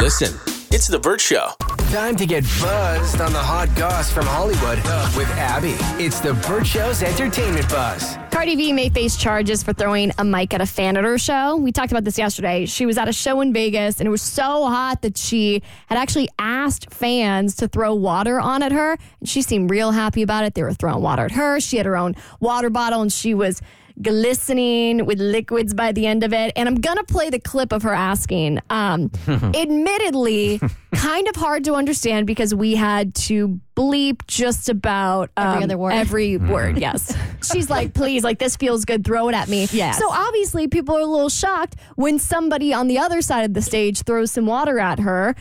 Listen, it's The Burt Show. Time to get buzzed on the hot goss from Hollywood with Abby. It's the Burt Show's entertainment buzz. Cardi B may face charges for throwing a mic at a fan at her show. We talked about this yesterday. She was at a show in Vegas and it was so hot that she had actually asked fans to throw water on at her. And she seemed real happy about it. They were throwing water at her. She had her own water bottle and she was glistening with liquids by the end of it. And I'm going to play the clip of her asking. Um, admittedly, kind of hard to understand because we had to bleep just about um, Every other word. Every word, yes. She's like, please, like this feels good, throw it at me. Yes. So obviously, people are a little shocked when somebody on the other side of the stage throws some water at her.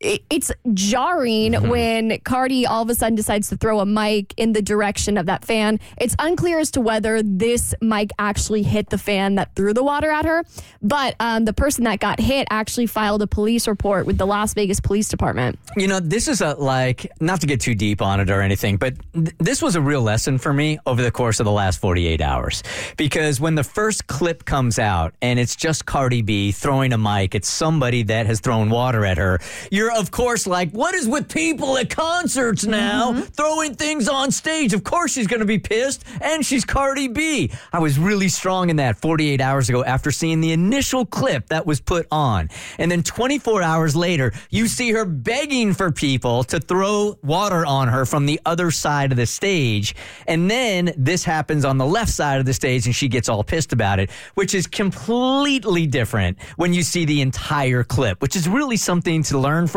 It- It's jarring when Cardi all of a sudden decides to throw a mic in the direction of that fan. It's unclear as to whether this mic actually hit the fan that threw the water at her, but um, the person that got hit actually filed a police report with the Las Vegas Police Department. You know, this is a like not to get too deep on it or anything, but th- this was a real lesson for me over the course of the last 48 hours. Because when the first clip comes out and it's just Cardi B throwing a mic at somebody that has thrown water at her, you're of course like, what is with people at concerts now mm-hmm. throwing things on stage? Of course she's going to be pissed, and she's Cardi B. I was really strong in that 48 hours ago after seeing the initial clip that was put on. And then 24 hours later, you see her begging for people to throw water on her from the other side of the stage. And then this happens on the left side of the stage and she gets all pissed about it, which is completely different when you see the entire clip, which is really something to learn from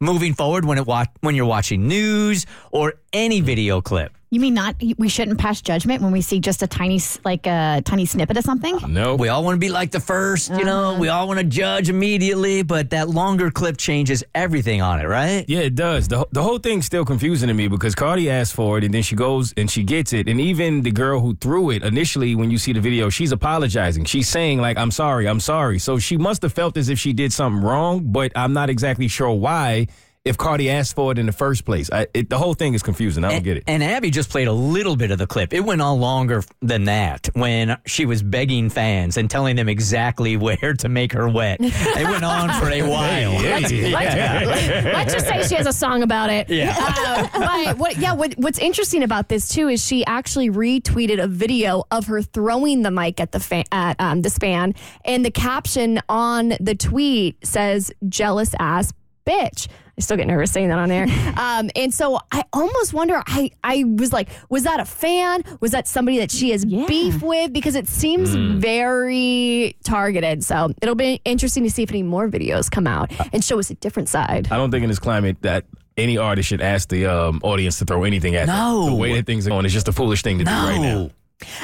moving forward when it when you're watching news or any video clip. You mean not? We shouldn't pass judgment when we see just a tiny, like a tiny snippet of something. No. We all want to be like the first, you know, uh-huh. we all want to judge immediately, but that longer clip changes everything on it, right? Yeah, it does. The, the whole thing's still confusing to me because Cardi asked for it and then she goes and she gets it. And even the girl who threw it, initially, when you see the video, she's apologizing. She's saying, like, I'm sorry, I'm sorry. So she must have felt as if she did something wrong, but I'm not exactly sure why if Cardi asked for it in the first place. I, it, the whole thing is confusing. I don't get it. And Abby just played a little bit of the clip. It went on longer than that when she was begging fans and telling them exactly where to make her wet. It went on for a while. Let's just say she has a song about it. Yeah. Uh, but what, yeah, what, what's interesting about this too is she actually retweeted a video of her throwing the mic at the fan, at um, this fan, and the caption on the tweet says "jealous ass bitch." I still get nervous saying that on air. Um, and so I almost wonder. I I was like, was that a fan? Was that somebody that she has Yeah. beef with? Because it seems very targeted. So it'll be interesting to see if any more videos come out and show us a different side. I don't think in this climate that any artist should ask the um, audience to throw anything at them. No. The way that things are going is just a foolish thing to do right now.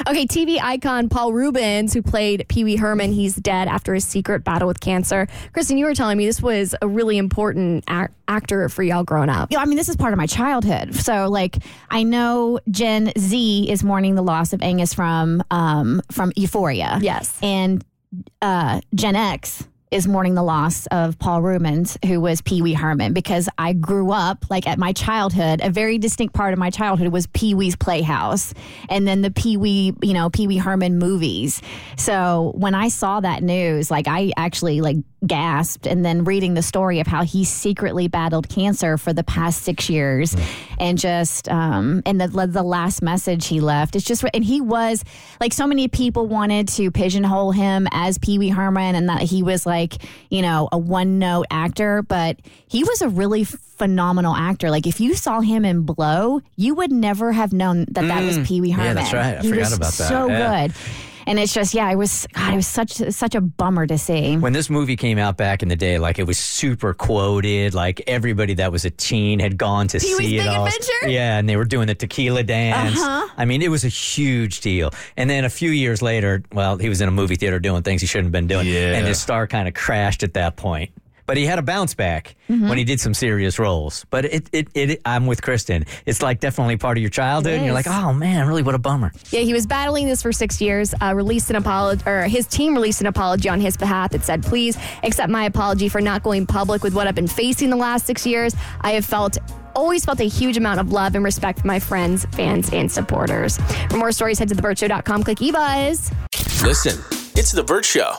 Okay, TV icon Paul Reubens, who played Pee Wee Herman, he's dead after his secret battle with cancer. Kristen, you were telling me this was a really important ac- actor for y'all growing up. Know, I mean, this is part of my childhood. So, like, I know Gen Z is mourning the loss of Angus from um, from Euphoria. Yes. and uh, Gen X is mourning the loss of Paul Reubens, who was Pee Wee Herman, because I grew up like at my childhood. A very distinct part of my childhood was Pee Wee's Playhouse, and then the Pee Wee, you know, Pee Wee Herman movies. So when I saw that news, like I actually like gasped, and then reading the story of how he secretly battled cancer for the past six years, and just um, and the the last message he left, it's just and he was like so many people wanted to pigeonhole him as Pee Wee Herman, and that he was like you know a one note actor, but he was a really phenomenal actor. Like if you saw him in Blow, you would never have known that that was mm. Pee Wee Herman. Yeah, that's right. I he forgot was about that. So Yeah. good. And it's just, yeah, it was, God, it was such such a bummer to see. When this movie came out back in the day, like it was super quoted. Like everybody that was a teen had gone to Pee-wee's see it Big all. Adventure? Yeah, and they were doing the tequila dance. Uh-huh. I mean, it was a huge deal. And then a few years later, well, he was in a movie theater doing things he shouldn't have been doing. Yeah. And his star kind of crashed at that point. But he had a bounce back Mm-hmm. when he did some serious roles. But it, it, it, I'm with Kristen. It's like definitely part of your childhood. And you're like, oh man, really, what a bummer. Yeah, he was battling this for six years. Uh, released an apology, or his team released an apology on his behalf that said, "Please accept my apology for not going public with what I've been facing the last six years. I have felt." Always felt a huge amount of love and respect from my friends, fans, and supporters. For more stories, head to theburtshow.com. Click eBuzz. Listen, it's The Burt Show.